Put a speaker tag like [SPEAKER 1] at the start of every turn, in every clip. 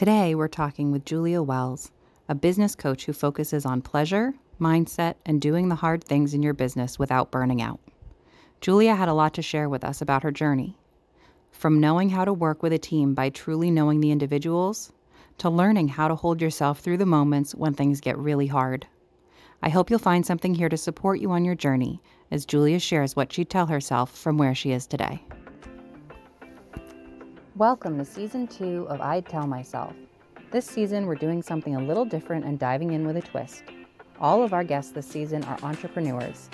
[SPEAKER 1] Today, we're talking with Julia Wells, a business coach who focuses on pleasure, mindset, and doing the hard things in your business without burning out. Julia had a lot to share with us about her journey. From knowing how to work with a team by truly knowing the individuals, to learning how to hold yourself through the moments when things get really hard. I hope you'll find something here to support you on your journey as Julia shares what she'd tell herself from where she is today. Welcome to season two of I'd Tell Myself. This season, we're doing something a little different and diving in with a twist. All of our guests this season are entrepreneurs.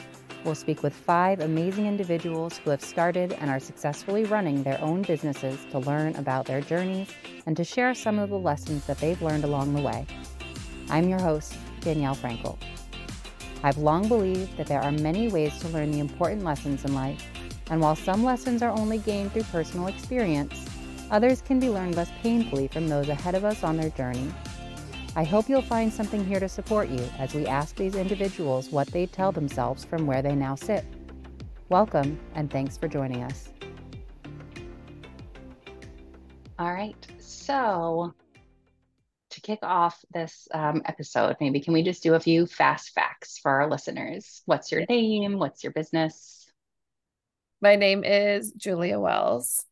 [SPEAKER 1] We'll speak with five amazing individuals who have started and are successfully running their own businesses to learn about their journeys and to share some of the lessons that they've learned along the way. I'm your host, Danielle Frankel. I've long believed that there are many ways to learn the important lessons in life, and while some lessons are only gained through personal experience, others can be learned less painfully from those ahead of us on their journey. I hope you'll find something here to support you as we ask these individuals what they tell themselves from where they now sit. Welcome, and thanks for joining us. All right, so to kick off this um, episode, maybe can we just do a few fast facts for our listeners? What's your name? What's your business?
[SPEAKER 2] My name is Julia Wells.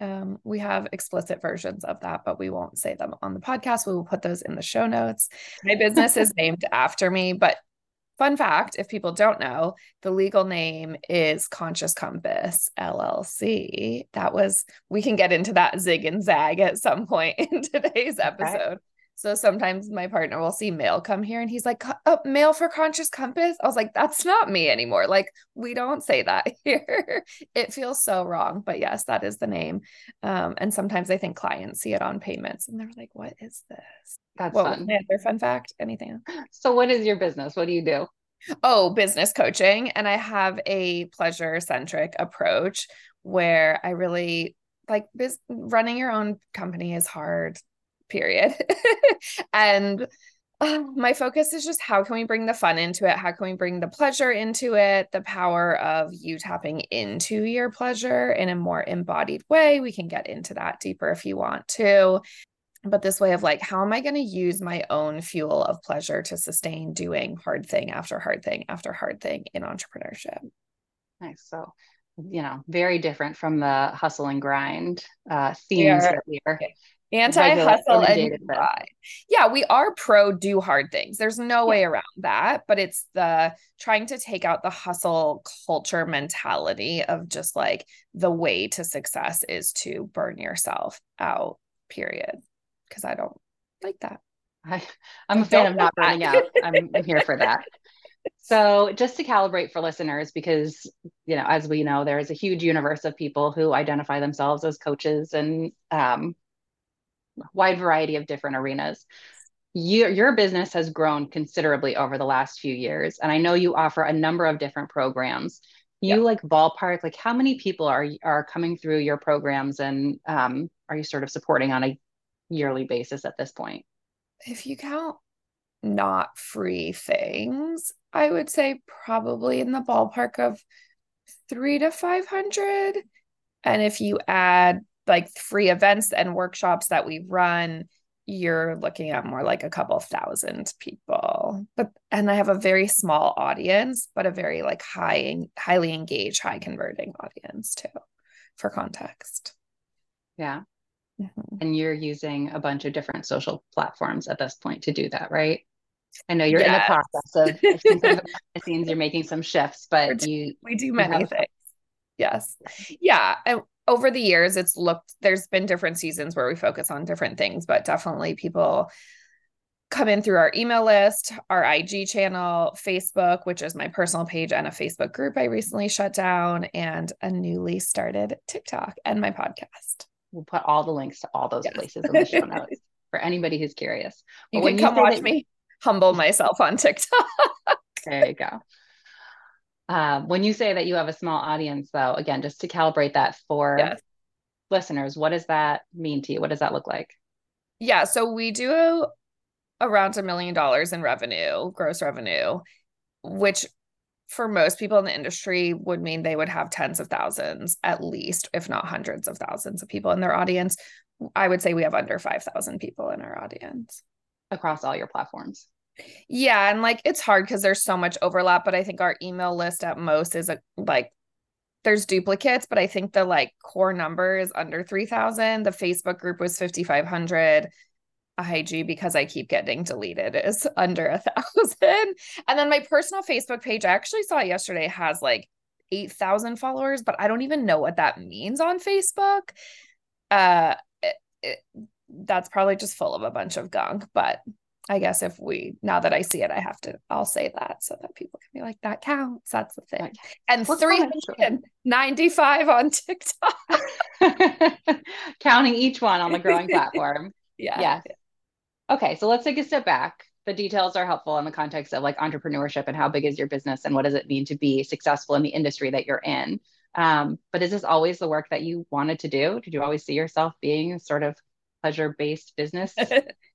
[SPEAKER 2] Um, we have explicit versions of that, but we won't say them on the podcast. We will put those in the show notes. My business is named after me, but fun fact if people don't know, the legal name is Conscious Compass LLC. That was, we can get into that zig and zag at some point in today's episode. Okay. So sometimes my partner will see mail come here and he's like, oh, mail for Conscious Compass. I was like, that's not me anymore. Like, we don't say that here. it feels so wrong. But yes, that is the name. Um, and sometimes I think clients see it on payments and they're like, what is this?
[SPEAKER 1] That's what
[SPEAKER 2] fun. other fun fact? Anything?
[SPEAKER 1] So, what is your business? What do you do?
[SPEAKER 2] Oh, business coaching. And I have a pleasure centric approach where I really like biz- running your own company is hard period. and uh, my focus is just how can we bring the fun into it? How can we bring the pleasure into it? The power of you tapping into your pleasure in a more embodied way. We can get into that deeper if you want to. But this way of like, how am I going to use my own fuel of pleasure to sustain doing hard thing after hard thing after hard thing in entrepreneurship?
[SPEAKER 1] Nice. So, you know, very different from the hustle and grind uh, themes that we are
[SPEAKER 2] anti-hustle and grind. Yeah, we are pro do hard things. There's no yeah. way around that, but it's the trying to take out the hustle culture mentality of just like the way to success is to burn yourself out, period. Because I don't like that.
[SPEAKER 1] I, I'm a fan of not burning out. I'm, I'm here for that. So, just to calibrate for listeners, because, you know, as we know, there is a huge universe of people who identify themselves as coaches and um, wide variety of different arenas. Your, your business has grown considerably over the last few years. And I know you offer a number of different programs. You like ballpark, like how many people are are coming through your programs and um, are you sort of supporting on a yearly basis at this point?
[SPEAKER 2] If you count not free things, I would say probably in the ballpark of three to 500. And if you add like free events and workshops that we run, you're looking at more like a couple thousand people. But and I have a very small audience, but a very like high highly engaged, high converting audience too, for context.
[SPEAKER 1] Yeah. Mm-hmm. And you're using a bunch of different social platforms at this point to do that, right? I know you're yes. in the process of the scenes you're making some shifts, but you
[SPEAKER 2] we do many have... things. Yes. Yeah. And over the years it's looked there's been different seasons where we focus on different things but definitely people come in through our email list our ig channel facebook which is my personal page and a facebook group i recently shut down and a newly started tiktok and my podcast.
[SPEAKER 1] We'll put all the links to all those yes. places in the show notes for anybody who's curious.
[SPEAKER 2] You can come watch me humble myself on tiktok.
[SPEAKER 1] There you go um, when you say that you have a small audience, though, again, just to calibrate that for yes. listeners, what does that mean to you? What does that look like?
[SPEAKER 2] Yeah, so we do around a million dollars in revenue, gross revenue, which for most people in the industry would mean they would have tens of thousands at least, if not hundreds of thousands of people in their audience. I would say we have under 5,000 people in our audience
[SPEAKER 1] across all your platforms.
[SPEAKER 2] Yeah. And like it's hard because there's so much overlap, but I think our email list at most is a, like there's duplicates, but I think the like core number is under 3,000. The Facebook group was 5,500. IG because I keep getting deleted is under a thousand. And then my personal Facebook page, I actually saw yesterday has like 8,000 followers, but I don't even know what that means on Facebook. Uh, it, it, that's probably just full of a bunch of gunk, but I guess if we now that I see it, I have to I'll say that so that people can be like, that counts. That's the thing. And 395 on TikTok.
[SPEAKER 1] Counting each one on the growing platform.
[SPEAKER 2] yeah.
[SPEAKER 1] Yes. Okay. So let's take a step back. The details are helpful in the context of like entrepreneurship and how big is your business and what does it mean to be successful in the industry that you're in. Um, but is this always the work that you wanted to do? Did you always see yourself being sort of pleasure based business?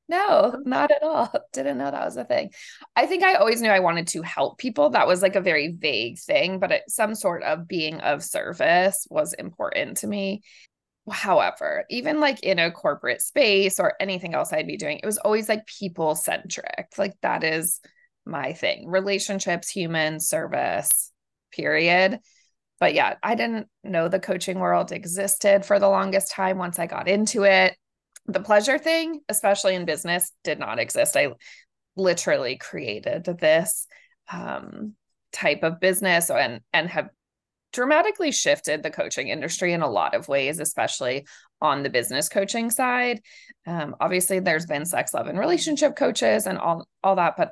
[SPEAKER 2] No, not at all. Didn't know that was a thing. I think I always knew I wanted to help people. That was like a very vague thing, but it, some sort of being of service was important to me. However, even like in a corporate space or anything else I'd be doing, it was always like people centric. Like that is my thing relationships, human service, period. But yeah, I didn't know the coaching world existed for the longest time once I got into it the pleasure thing, especially in business, did not exist. I literally created this um, type of business and and have dramatically shifted the coaching industry in a lot of ways, especially on the business coaching side. Um, obviously, there's been sex, love, and relationship coaches and all all that, but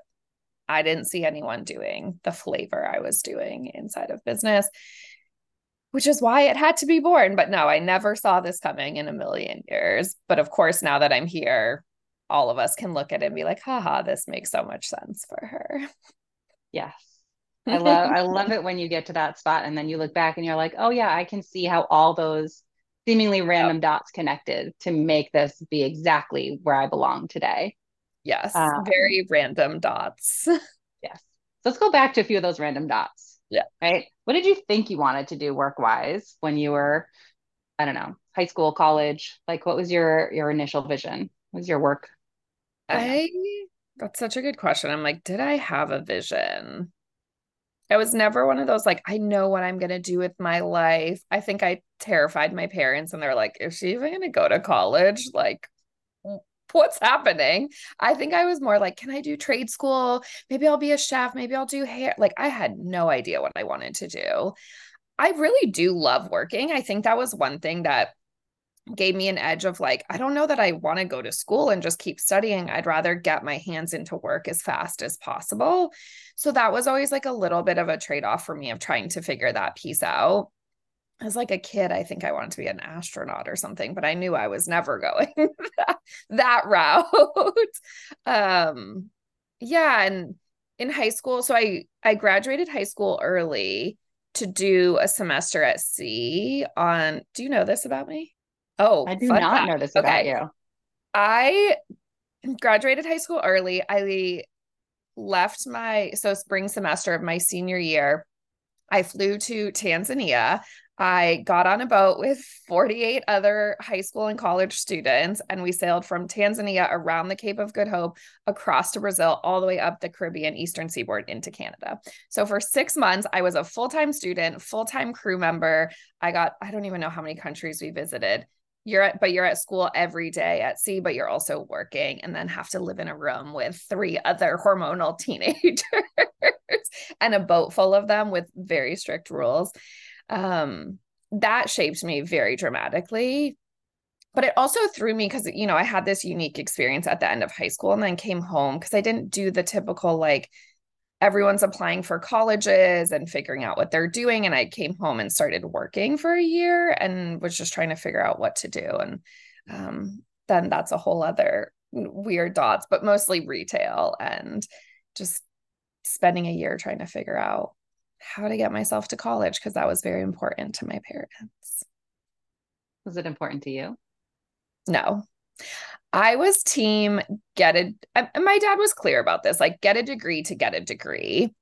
[SPEAKER 2] I didn't see anyone doing the flavor I was doing inside of business which is why it had to be born. But no, I never saw this coming in a million years. But of course, now that I'm here, all of us can look at it and be like, haha, this makes so much sense for her.
[SPEAKER 1] Yes. I love I love it when you get to that spot and then you look back and you're like, oh yeah, I can see how all those seemingly random yep. dots connected to make this be exactly where I belong today.
[SPEAKER 2] Yes. Um, very random dots.
[SPEAKER 1] yes. So let's go back to a few of those random dots.
[SPEAKER 2] Yeah.
[SPEAKER 1] Right. What did you think you wanted to do work wise when you were, I don't know, high school, college? Like, what was your your initial vision? What was your work?
[SPEAKER 2] I that's such a good question. I'm like, did I have a vision? I was never one of those like, I know what I'm gonna do with my life. I think I terrified my parents, and they're like, is she even gonna go to college? Like, what's happening? I think I was more like, can I do trade school? Maybe I'll be a chef. Maybe I'll do hair. Like, I had no idea what I wanted to do. I really do love working. I think that was one thing that gave me an edge of like, I don't know that I want to go to school and just keep studying. I'd rather get my hands into work as fast as possible. So that was always like a little bit of a trade off for me of trying to figure that piece out as like a kid, I think I wanted to be an astronaut or something, but I knew I was never going that, that route. um, yeah, and in high school, so I I graduated high school early to do a semester at sea on. Do you know this about me? Oh,
[SPEAKER 1] I do not fact. know this okay. about you.
[SPEAKER 2] I graduated high school early. I left my so spring semester of my senior year. I flew to Tanzania. I got on a boat with 48 other high school and college students, and we sailed from Tanzania around the Cape of Good Hope across to Brazil, all the way up the Caribbean eastern seaboard into Canada. So for six months, I was a full time student, full time crew member. I got, I don't even know how many countries we visited. You're at, but you're at school every day at sea, but you're also working and then have to live in a room with three other hormonal teenagers and a boat full of them with very strict rules um, that shaped me very dramatically. But it also threw me because you know i had this unique experience at the end of high school and then came home because i didn't do the typical like everyone's applying for colleges and figuring out what they're doing and i came home and started working for a year and was just trying to figure out what to do and um, then that's a whole other weird dots but mostly retail and just spending a year trying to figure out how to get myself to college because that was very important to my parents.
[SPEAKER 1] Was it important to you?
[SPEAKER 2] No. I was team get a my dad was clear about this like get a degree to get a degree.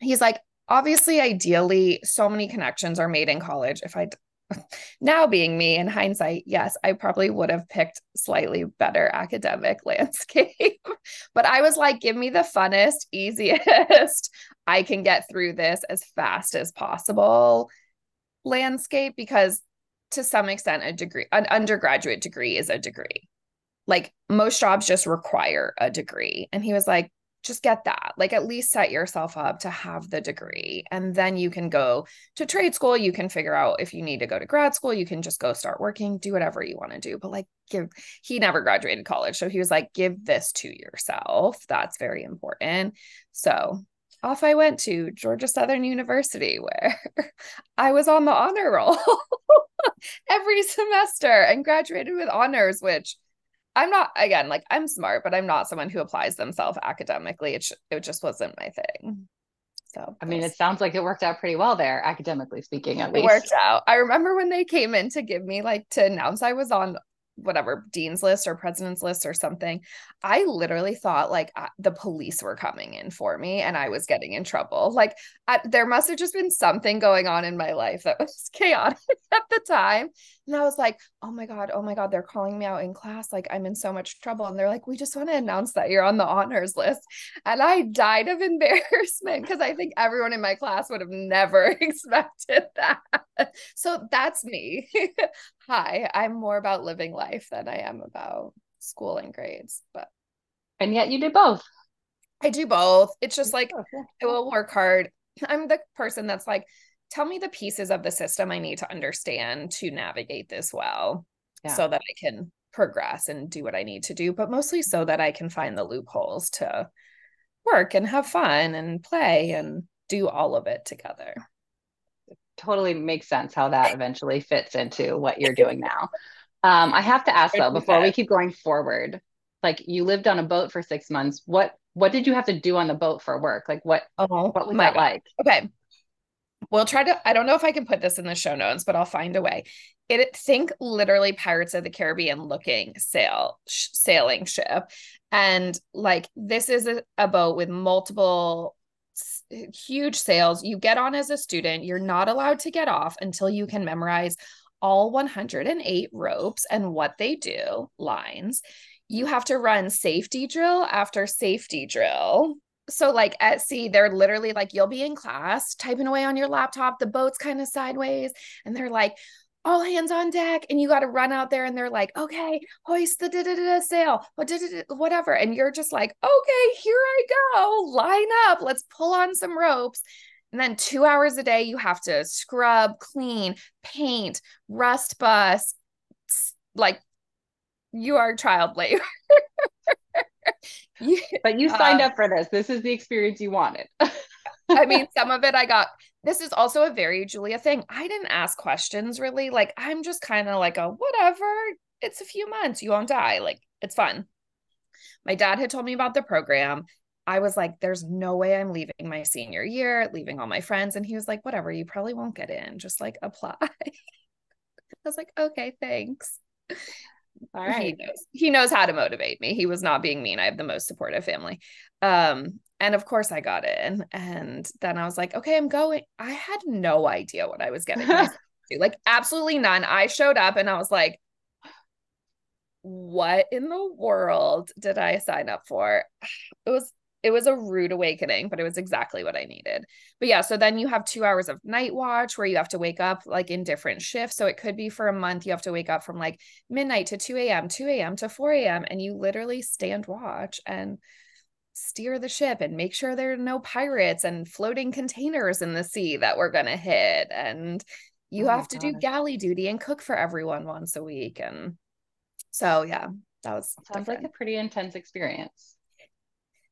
[SPEAKER 2] He's like obviously ideally so many connections are made in college if I now being me in hindsight, yes, I probably would have picked slightly better academic landscape. but I was like, give me the funnest, easiest, I can get through this as fast as possible landscape because to some extent a degree an undergraduate degree is a degree. Like most jobs just require a degree. And he was like, just get that. Like at least set yourself up to have the degree. And then you can go to trade school. You can figure out if you need to go to grad school. You can just go start working. Do whatever you want to do. But like give he never graduated college. So he was like give this to yourself. That's very important. So off I went to Georgia Southern University, where I was on the honor roll every semester and graduated with honors, which I'm not again like I'm smart, but I'm not someone who applies themselves academically. It sh- it just wasn't my thing. So
[SPEAKER 1] I mean, it sounds like it worked out pretty well there, academically speaking. At least
[SPEAKER 2] it worked out. I remember when they came in to give me like to announce I was on whatever dean's list or president's list or something i literally thought like the police were coming in for me and i was getting in trouble like I, there must have just been something going on in my life that was chaotic at the time and I was like, oh my God, oh my God, they're calling me out in class. Like, I'm in so much trouble. And they're like, we just want to announce that you're on the honors list. And I died of embarrassment because I think everyone in my class would have never expected that. So that's me. Hi, I'm more about living life than I am about school and grades. But
[SPEAKER 1] and yet you do both.
[SPEAKER 2] I do both. It's just like I will work hard. I'm the person that's like, tell me the pieces of the system I need to understand to navigate this well yeah. so that I can progress and do what I need to do, but mostly so that I can find the loopholes to work and have fun and play and do all of it together.
[SPEAKER 1] It totally makes sense how that eventually fits into what you're doing now. Um, I have to ask though, before we keep going forward, like you lived on a boat for six months. What what did you have to do on the boat for work? Like what oh, what was that God. like?
[SPEAKER 2] Okay we'll try to i don't know if i can put this in the show notes but i'll find a way it think literally pirates of the caribbean looking sail sh- sailing ship and like this is a, a boat with multiple huge sails you get on as a student you're not allowed to get off until you can memorize all 108 ropes and what they do lines you have to run safety drill after safety drill. So like at sea they're literally like you'll be in class typing away on your laptop the boat's kind of sideways and they're like all hands on deck and you got to run out there and they're like okay hoist the da-da-da-da sail whatever and you're just like okay here i go line up let's pull on some ropes and then two hours a day you have to scrub clean paint rust bus like you are child labor
[SPEAKER 1] but you signed uh, up for this. This is the experience you wanted.
[SPEAKER 2] I mean, some of it I got. This is also a very Julia thing. I didn't ask questions really. Like, I'm just kind of like a whatever. It's a few months. You won't die. Like, it's fun. My dad had told me about the program. I was like, there's no way I'm leaving my senior year, leaving all my friends. And he was like, whatever, you probably won't get in. Just like apply. I was like, okay, thanks. All right. He knows he knows how to motivate me. He was not being mean. I have the most supportive family. Um, and of course I got in. And then I was like, okay, I'm going. I had no idea what I was getting Like absolutely none. I showed up and I was like, what in the world did I sign up for? It was it was a rude awakening, but it was exactly what I needed. But yeah, so then you have two hours of night watch where you have to wake up like in different shifts. So it could be for a month, you have to wake up from like midnight to 2 a.m., 2 a.m. to 4 a.m. And you literally stand watch and steer the ship and make sure there are no pirates and floating containers in the sea that we're going to hit. And you oh have to do galley duty and cook for everyone once a week. And so, yeah, that was
[SPEAKER 1] sounds different. like a pretty intense experience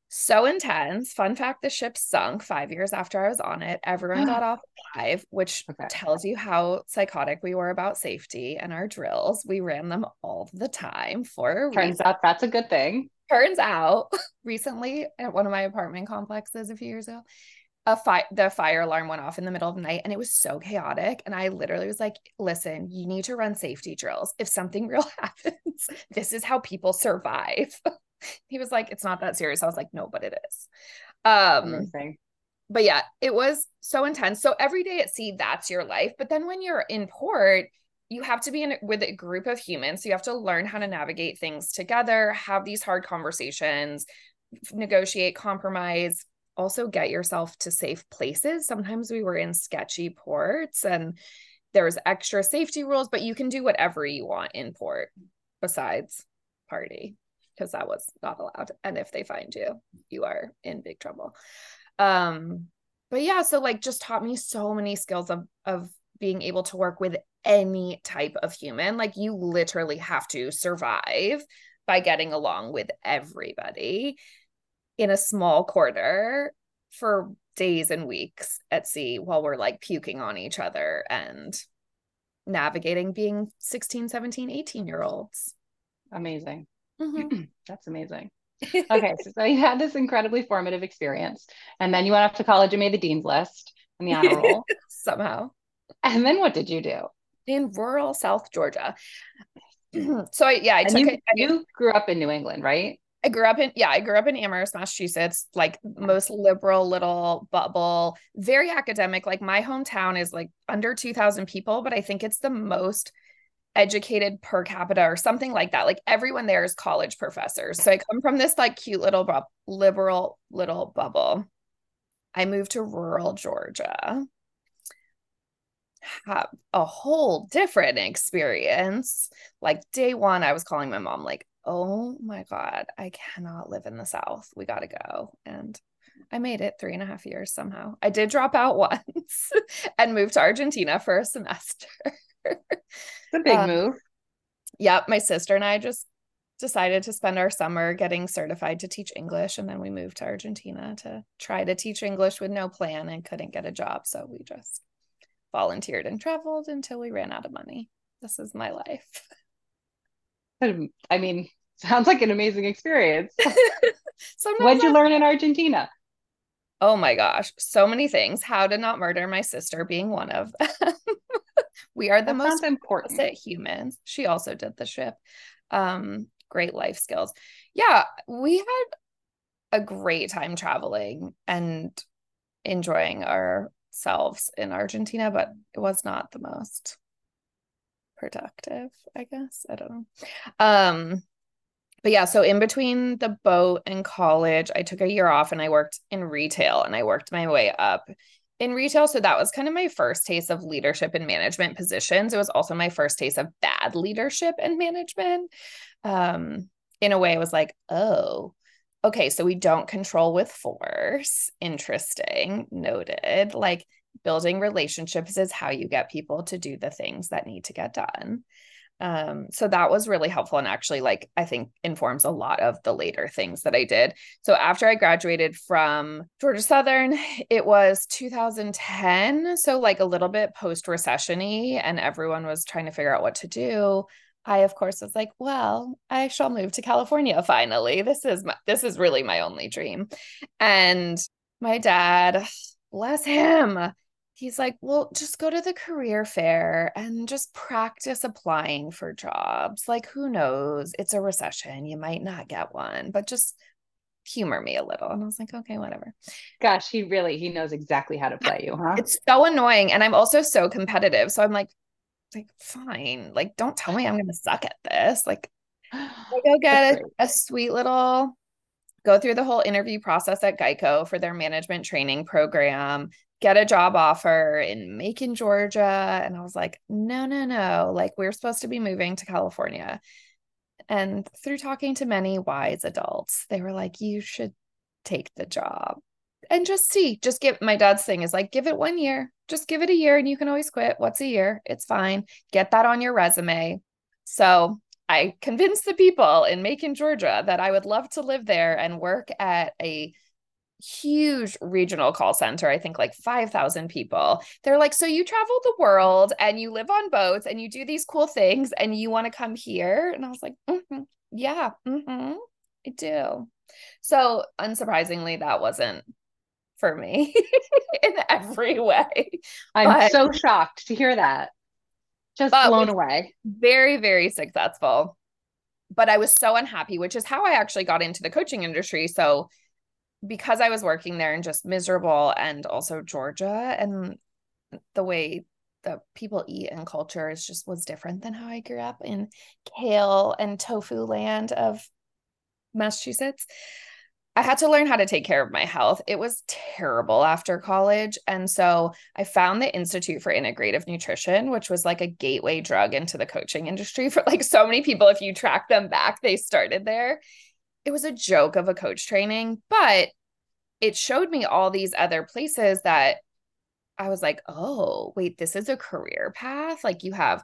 [SPEAKER 2] so intense. Fun fact the ship sunk five years after I was on it. Everyone got off alive, which okay. tells you how psychotic we were about safety and our drills. We ran them all the time for
[SPEAKER 1] turns reason. out that's a good thing.
[SPEAKER 2] Turns out recently at one of my apartment complexes a few years ago, a fire the fire alarm went off in the middle of the night and it was so chaotic. And I literally was like, listen, you need to run safety drills. If something real happens, this is how people survive. he was like, it's not that serious. I was like, no, but it is. Um, Amazing. but yeah, it was so intense. So every day at sea, that's your life. But then when you're in port, you have to be in with a group of humans. So you have to learn how to navigate things together, have these hard conversations, negotiate, compromise, also get yourself to safe places. Sometimes we were in sketchy ports and there's extra safety rules, but you can do whatever you want in port besides party because that was not allowed. And if they find you, you are in big trouble. Um, but yeah, so like just taught me so many skills of of being able to work with any type of human. Like you literally have to survive by getting along with everybody in a small quarter for days and weeks at sea while we're like puking on each other and navigating being 16 17 18 year olds
[SPEAKER 1] amazing mm-hmm. that's amazing. Okay so, so you had this incredibly formative experience and then you went off to college and made the dean's list and the honor roll.
[SPEAKER 2] Somehow.
[SPEAKER 1] And then what did you do?
[SPEAKER 2] In rural south georgia. So I, yeah i
[SPEAKER 1] and
[SPEAKER 2] took
[SPEAKER 1] you,
[SPEAKER 2] it.
[SPEAKER 1] You grew up in new england right?
[SPEAKER 2] I grew up in yeah, I grew up in Amherst, Massachusetts, like most liberal little bubble, very academic. Like my hometown is like under 2000 people, but I think it's the most educated per capita or something like that. Like everyone there is college professors. So I come from this like cute little bu- liberal little bubble. I moved to rural Georgia. Have a whole different experience. Like day one, I was calling my mom, like, oh my God, I cannot live in the South. We got to go. And I made it three and a half years somehow. I did drop out once and moved to Argentina for a semester.
[SPEAKER 1] it's a big um, move.
[SPEAKER 2] Yep. My sister and I just decided to spend our summer getting certified to teach English. And then we moved to Argentina to try to teach English with no plan and couldn't get a job. So we just volunteered and traveled until we ran out of money. This is my life.
[SPEAKER 1] I mean, sounds like an amazing experience. What'd you learn in Argentina?
[SPEAKER 2] Oh my gosh, so many things. How to not murder my sister being one of them. We are the that most important humans. She also did the ship. Um, great life skills. Yeah, we had a great time traveling and enjoying ourselves in Argentina, but it was not the most productive, I guess. I don't know. Um, but yeah, so in between the boat and college, I took a year off and I worked in retail and I worked my way up in retail. So that was kind of my first taste of leadership and management positions. It was also my first taste of bad leadership and management. Um, in a way, it was like, oh, okay, so we don't control with force. Interesting, noted. Like building relationships is how you get people to do the things that need to get done um so that was really helpful and actually like i think informs a lot of the later things that i did. So after i graduated from georgia southern it was 2010 so like a little bit post recessiony and everyone was trying to figure out what to do. I of course was like well i shall move to california finally. This is my, this is really my only dream. And my dad bless him he's like, well, just go to the career fair and just practice applying for jobs. Like, who knows? It's a recession. You might not get one, but just humor me a little. And I was like, okay, whatever.
[SPEAKER 1] Gosh, he really he knows exactly how to play you, huh?
[SPEAKER 2] It's so annoying. And I'm also so competitive. So I'm like, like, fine. Like, don't tell me I'm gonna suck at this. Like, I go get a, a sweet little go through the whole interview process at Geico for their management training program, get a job offer in Macon, Georgia. And I was like, no, no, no. Like, we're supposed to be moving to California. And through talking to many wise adults, they were like, you should take the job and just see. Just give my dad's thing is like, give it one year, just give it a year and you can always quit. What's a year? It's fine. Get that on your resume. So I convinced the people in Macon, Georgia that I would love to live there and work at a huge regional call center, I think like 5,000 people. They're like, So you travel the world and you live on boats and you do these cool things and you want to come here? And I was like, mm-hmm, Yeah, mm-hmm, I do. So unsurprisingly, that wasn't for me in every way.
[SPEAKER 1] I'm but, so shocked to hear that. Just blown away.
[SPEAKER 2] Very, very successful. But I was so unhappy, which is how I actually got into the coaching industry. So because I was working there and just miserable, and also Georgia and the way the people eat and culture is just was different than how I grew up in kale and tofu land of Massachusetts. I had to learn how to take care of my health. It was terrible after college. And so I found the Institute for Integrative Nutrition, which was like a gateway drug into the coaching industry for like so many people. If you track them back, they started there. It was a joke of a coach training, but it showed me all these other places that I was like, oh, wait, this is a career path. Like you have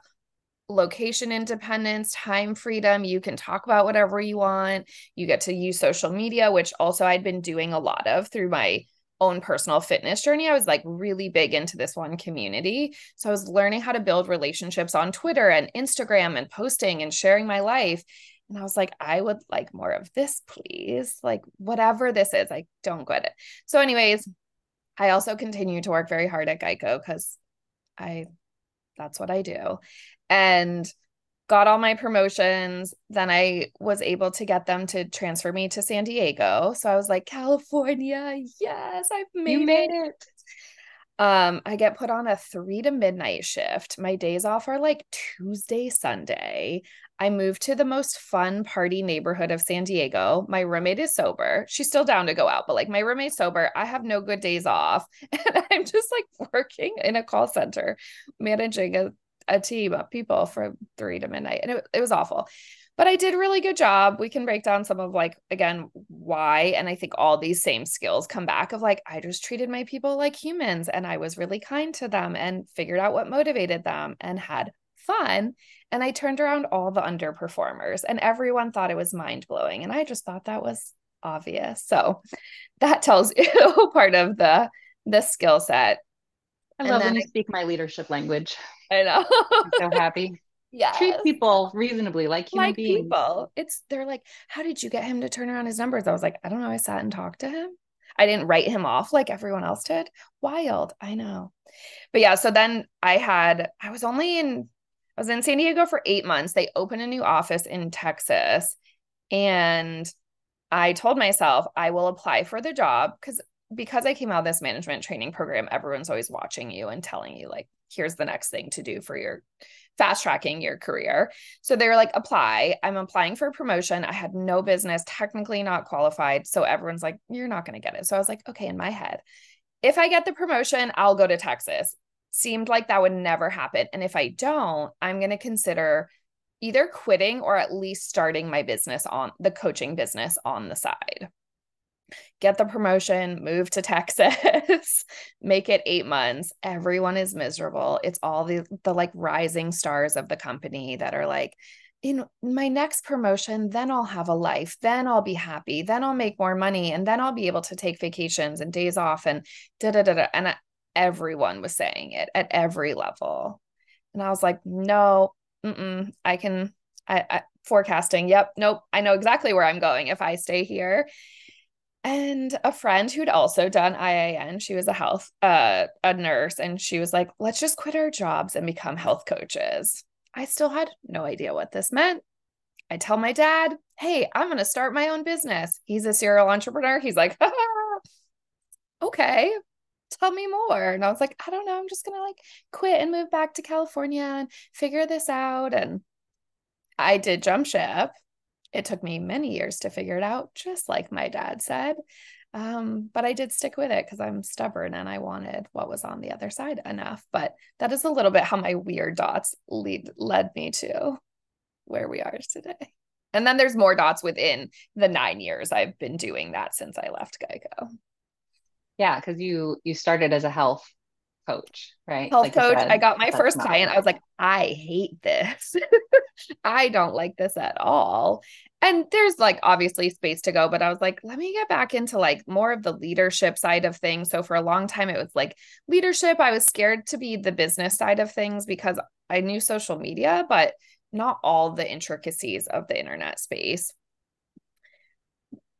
[SPEAKER 2] location independence, time freedom. You can talk about whatever you want. You get to use social media, which also I'd been doing a lot of through my own personal fitness journey. I was like really big into this one community. So I was learning how to build relationships on Twitter and Instagram and posting and sharing my life. And I was like, I would like more of this, please. Like, whatever this is, I don't get it. So, anyways, I also continue to work very hard at Geico because I that's what I do. And got all my promotions. Then I was able to get them to transfer me to San Diego. So I was like, California, yes, I've made, you made it. it. Um, I get put on a three to midnight shift. My days off are like Tuesday, Sunday. I moved to the most fun party neighborhood of San Diego. My roommate is sober. She's still down to go out, but like my roommate's sober. I have no good days off. And I'm just like working in a call center, managing a, a team of people from three to midnight. And it, it was awful but I did really good job. We can break down some of like again why and I think all these same skills come back of like I just treated my people like humans and I was really kind to them and figured out what motivated them and had fun and I turned around all the underperformers and everyone thought it was mind-blowing and I just thought that was obvious. So that tells you part of the the skill set.
[SPEAKER 1] I love when you speak my leadership language.
[SPEAKER 2] I know.
[SPEAKER 1] I'm so happy yeah treat people reasonably like human like beings. people
[SPEAKER 2] it's they're like how did you get him to turn around his numbers i was like i don't know i sat and talked to him i didn't write him off like everyone else did wild i know but yeah so then i had i was only in i was in san diego for eight months they opened a new office in texas and i told myself i will apply for the job because because i came out of this management training program everyone's always watching you and telling you like here's the next thing to do for your fast tracking your career. So they were like, apply. I'm applying for a promotion. I had no business, technically not qualified. So everyone's like, you're not going to get it. So I was like, okay, in my head, if I get the promotion, I'll go to Texas. Seemed like that would never happen. And if I don't, I'm going to consider either quitting or at least starting my business on the coaching business on the side get the promotion, move to Texas, make it 8 months. Everyone is miserable. It's all the the like rising stars of the company that are like in my next promotion, then I'll have a life, then I'll be happy, then I'll make more money, and then I'll be able to take vacations and days off and da da da da. And everyone was saying it at every level. And I was like, no, I can, I, I forecasting. Yep, nope. I know exactly where I'm going if I stay here and a friend who'd also done IIN, she was a health uh a nurse and she was like, "Let's just quit our jobs and become health coaches." I still had no idea what this meant. I tell my dad, "Hey, I'm going to start my own business." He's a serial entrepreneur. He's like, "Okay, tell me more." And I was like, "I don't know. I'm just going to like quit and move back to California and figure this out." And I did jump ship it took me many years to figure it out, just like my dad said. Um, but I did stick with it because I'm stubborn and I wanted what was on the other side enough. But that is a little bit how my weird dots lead led me to where we are today. And then there's more dots within the nine years I've been doing that since I left Geico.
[SPEAKER 1] Yeah, because you you started as a health coach, right?
[SPEAKER 2] Health like coach. Said, I got my first client. I was like, I hate this. I don't like this at all. And there's like obviously space to go, but I was like, let me get back into like more of the leadership side of things. So for a long time, it was like leadership. I was scared to be the business side of things because I knew social media, but not all the intricacies of the internet space.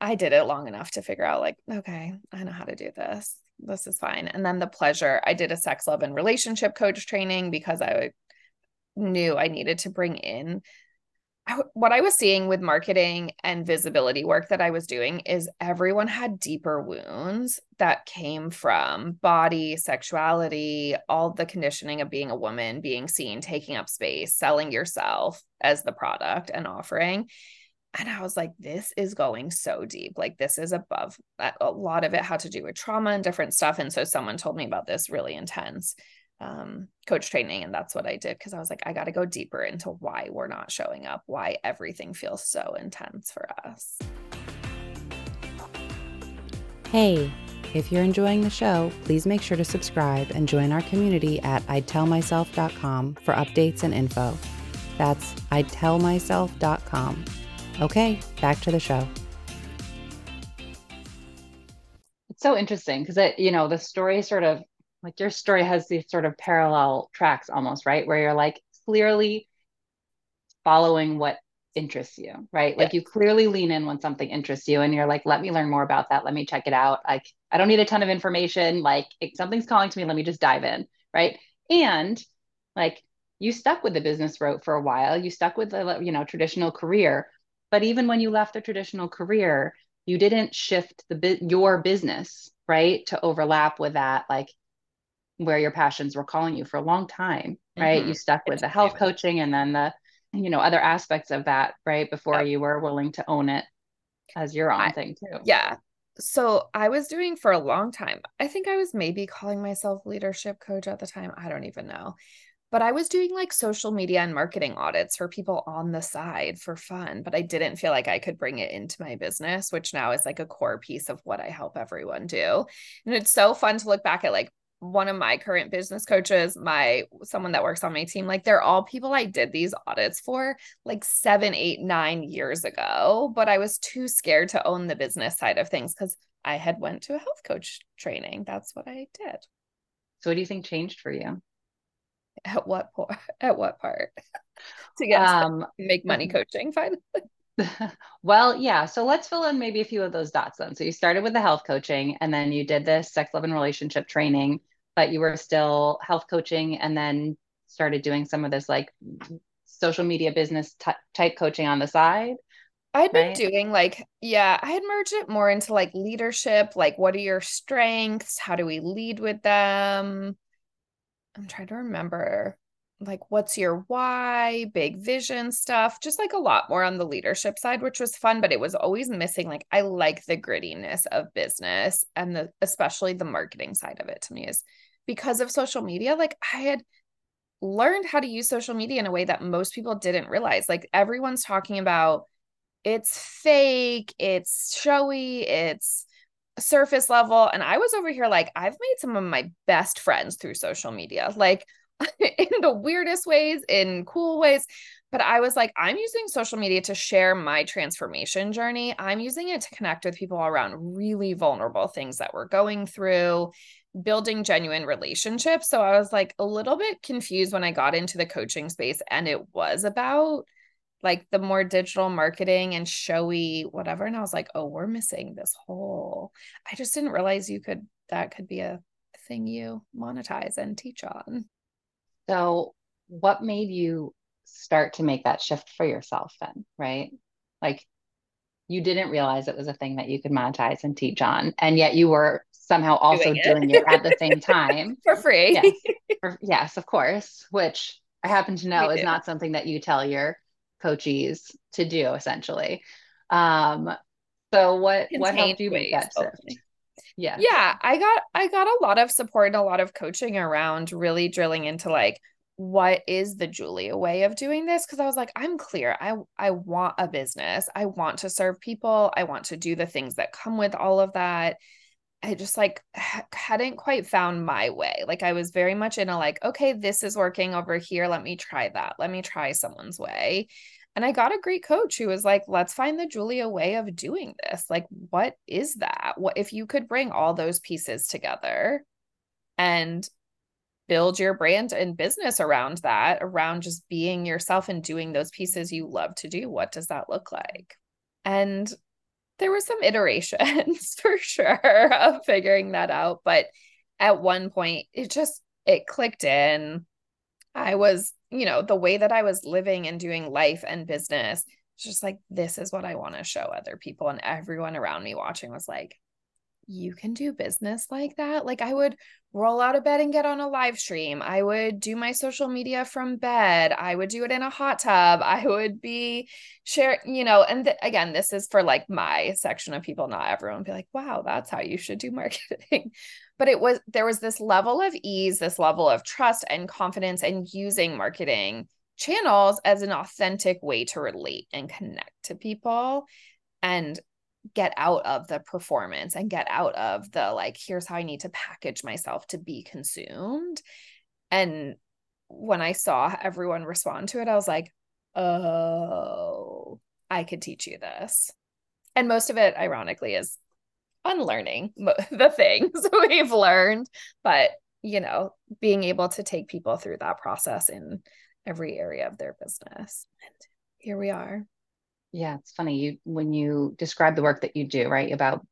[SPEAKER 2] I did it long enough to figure out, like, okay, I know how to do this this is fine. And then the pleasure, I did a sex, love, and relationship coach training because I knew I needed to bring in what I was seeing with marketing and visibility work that I was doing is everyone had deeper wounds that came from body, sexuality, all the conditioning of being a woman, being seen, taking up space, selling yourself as the product and offering. And I was like, this is going so deep. Like, this is above a lot of it had to do with trauma and different stuff. And so, someone told me about this really intense um, coach training. And that's what I did because I was like, I got to go deeper into why we're not showing up, why everything feels so intense for us.
[SPEAKER 1] Hey, if you're enjoying the show, please make sure to subscribe and join our community at I'dTellMyself.com for updates and info. That's I'dTellMyself.com. Okay, back to the show. It's so interesting because it, you know, the story sort of like your story has these sort of parallel tracks almost, right? Where you're like clearly following what interests you, right? Like you clearly lean in when something interests you and you're like, let me learn more about that. Let me check it out. Like, I don't need a ton of information. Like, if something's calling to me, let me just dive in, right? And like, you stuck with the business route for a while. You stuck with the, you know, traditional career. But even when you left the traditional career, you didn't shift the your business, right, to overlap with that like where your passions were calling you for a long time, right? Mm-hmm. You stuck with the health coaching and then the, you know, other aspects of that, right? Before you were willing to own it as your own I, thing too.
[SPEAKER 2] Yeah. So I was doing for a long time. I think I was maybe calling myself leadership coach at the time. I don't even know. But I was doing like social media and marketing audits for people on the side for fun, but I didn't feel like I could bring it into my business, which now is like a core piece of what I help everyone do. And it's so fun to look back at like one of my current business coaches, my someone that works on my team, like they're all people I did these audits for like seven, eight, nine years ago. But I was too scared to own the business side of things because I had went to a health coach training. That's what I did.
[SPEAKER 1] So what do you think changed for you?
[SPEAKER 2] At what point? At what part? to get um, make money coaching finally.
[SPEAKER 1] well, yeah. So let's fill in maybe a few of those dots then. So you started with the health coaching and then you did this sex, love, and relationship training but you were still health coaching and then started doing some of this like social media business t- type coaching on the side
[SPEAKER 2] I'd been right? doing like, yeah, I had merged it more into like leadership, like what are your strengths? How do we lead with them? I'm trying to remember like what's your why, big vision stuff, just like a lot more on the leadership side, which was fun, but it was always missing. Like I like the grittiness of business and the especially the marketing side of it to me is because of social media, like I had learned how to use social media in a way that most people didn't realize. Like everyone's talking about it's fake, it's showy, it's surface level. And I was over here like, I've made some of my best friends through social media, like in the weirdest ways, in cool ways. But I was like, I'm using social media to share my transformation journey. I'm using it to connect with people around really vulnerable things that we're going through building genuine relationships. So I was like a little bit confused when I got into the coaching space and it was about like the more digital marketing and showy whatever and I was like, "Oh, we're missing this whole I just didn't realize you could that could be a thing you monetize and teach on."
[SPEAKER 1] So, what made you start to make that shift for yourself then, right? Like you didn't realize it was a thing that you could monetize and teach on and yet you were somehow also doing it, doing it at the same time
[SPEAKER 2] for free.
[SPEAKER 1] Yes. For, yes, of course, which I happen to know is not something that you tell your coachees to do essentially. Um, so what what helped you make that shift?
[SPEAKER 2] Yeah. Yeah, I got I got a lot of support and a lot of coaching around really drilling into like what is the Julia way of doing this because I was like I'm clear I I want a business I want to serve people I want to do the things that come with all of that I just like hadn't quite found my way. Like I was very much in a like, okay, this is working over here. Let me try that. Let me try someone's way. And I got a great coach who was like, let's find the Julia way of doing this. Like, what is that? What if you could bring all those pieces together and build your brand and business around that, around just being yourself and doing those pieces you love to do? What does that look like? And there were some iterations for sure of figuring that out but at one point it just it clicked in i was you know, the way that I was living and doing life and business, just like, this is what I want to show other people. And everyone around me watching was like, you can do business like that. Like I would roll out of bed and get on a live stream. I would do my social media from bed. I would do it in a hot tub. I would be share, you know, and th- again, this is for like my section of people, not everyone be like, wow, that's how you should do marketing. but it was there was this level of ease, this level of trust and confidence and using marketing channels as an authentic way to relate and connect to people. And get out of the performance and get out of the like here's how i need to package myself to be consumed. And when i saw everyone respond to it i was like oh i could teach you this. And most of it ironically is unlearning the things we've learned. But you know being able to take people through that process in every area of their business. And here we are
[SPEAKER 1] yeah, it's funny you when you describe the work that you do, right? About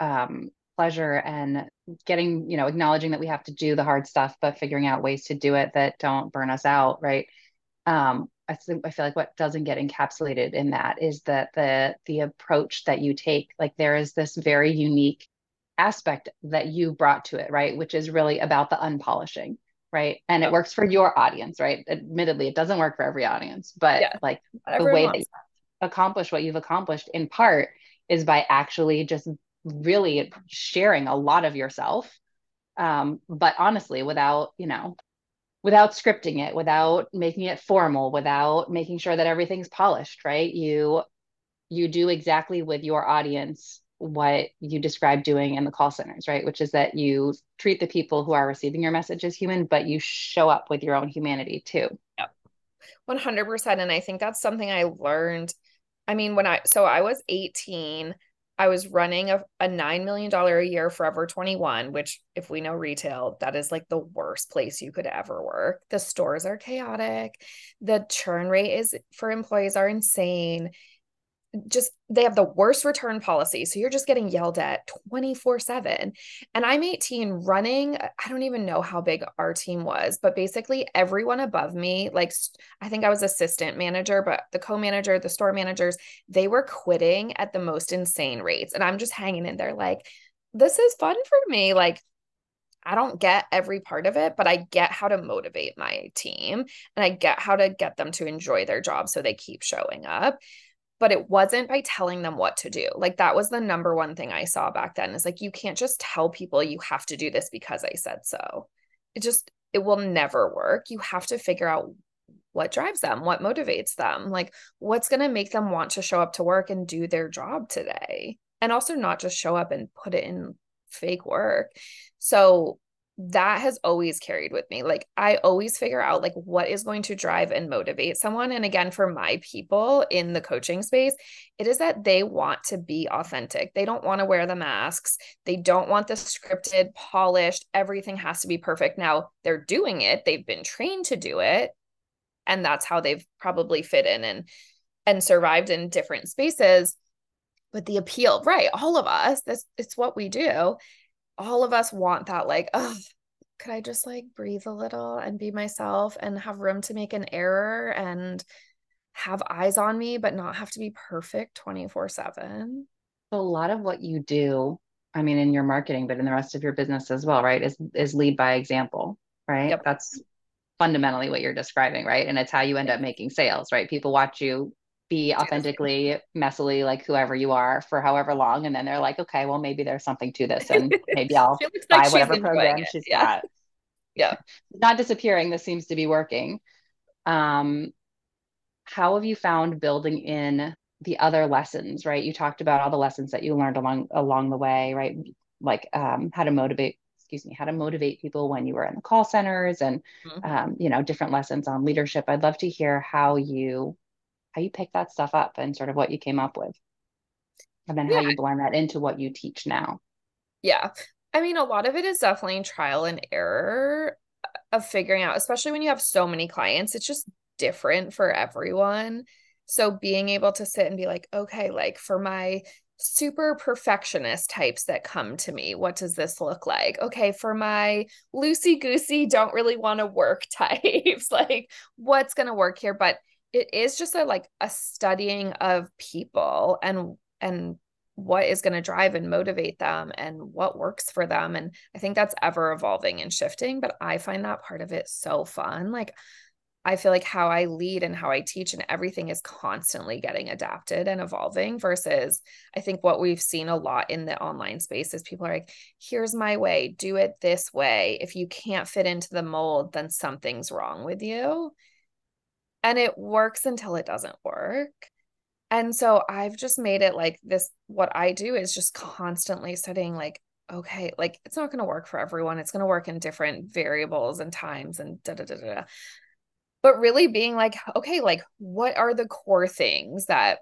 [SPEAKER 1] um, pleasure and getting, you know, acknowledging that we have to do the hard stuff, but figuring out ways to do it that don't burn us out, right? Um, I think I feel like what doesn't get encapsulated in that is that the the approach that you take, like there is this very unique aspect that you brought to it, right? Which is really about the unpolishing, right? And it works for your audience, right? Admittedly, it doesn't work for every audience, but yeah, like the way that accomplish what you've accomplished in part is by actually just really sharing a lot of yourself um, but honestly without you know without scripting it without making it formal without making sure that everything's polished right? You you do exactly with your audience what you describe doing in the call centers right? Which is that you treat the people who are receiving your message as human but you show up with your own humanity too.
[SPEAKER 2] Yep. 100% and i think that's something i learned I mean, when I, so I was 18, I was running a, a $9 million a year Forever 21, which, if we know retail, that is like the worst place you could ever work. The stores are chaotic. The churn rate is for employees are insane just they have the worst return policy. So you're just getting yelled at 24/7 and I'm 18 running I don't even know how big our team was but basically everyone above me like I think I was assistant manager but the co-manager the store managers they were quitting at the most insane rates. And I'm just hanging in there like this is fun for me. Like I don't get every part of it, but I get how to motivate my team and I get how to get them to enjoy their job so they keep showing up but it wasn't by telling them what to do. Like that was the number one thing I saw back then is like you can't just tell people you have to do this because I said so. It just it will never work. You have to figure out what drives them, what motivates them, like what's going to make them want to show up to work and do their job today. And also not just show up and put it in fake work. So that has always carried with me. Like I always figure out like what is going to drive and motivate someone. And again, for my people in the coaching space, it is that they want to be authentic. They don't want to wear the masks. They don't want the scripted, polished, everything has to be perfect. Now they're doing it. They've been trained to do it. And that's how they've probably fit in and and survived in different spaces. But the appeal, right? All of us, that's it's what we do all of us want that like oh could i just like breathe a little and be myself and have room to make an error and have eyes on me but not have to be perfect 24 7
[SPEAKER 1] a lot of what you do i mean in your marketing but in the rest of your business as well right is is lead by example right? Yep. that's fundamentally what you're describing right? And it's how you end up making sales right? People watch you be authentically messily like whoever you are for however long and then they're like okay well maybe there's something to this and maybe i'll buy like whatever program it. she's yeah. got.
[SPEAKER 2] Yeah.
[SPEAKER 1] Not disappearing this seems to be working. Um how have you found building in the other lessons right? You talked about all the lessons that you learned along along the way right? Like um, how to motivate excuse me how to motivate people when you were in the call centers and mm-hmm. um, you know different lessons on leadership. I'd love to hear how you how you pick that stuff up and sort of what you came up with and then yeah. how you blend that into what you teach now
[SPEAKER 2] yeah i mean a lot of it is definitely trial and error uh, of figuring out especially when you have so many clients it's just different for everyone so being able to sit and be like okay like for my super perfectionist types that come to me. What does this look like? Okay, for my loosey goosey, don't really want to work types, like what's going to work here? But it is just a like a studying of people and and what is going to drive and motivate them and what works for them and i think that's ever evolving and shifting but i find that part of it so fun like I feel like how I lead and how I teach and everything is constantly getting adapted and evolving versus I think what we've seen a lot in the online space is people are like, here's my way, do it this way. If you can't fit into the mold, then something's wrong with you. And it works until it doesn't work. And so I've just made it like this what I do is just constantly studying like okay, like it's not going to work for everyone. It's going to work in different variables and times and da da da da but really being like okay like what are the core things that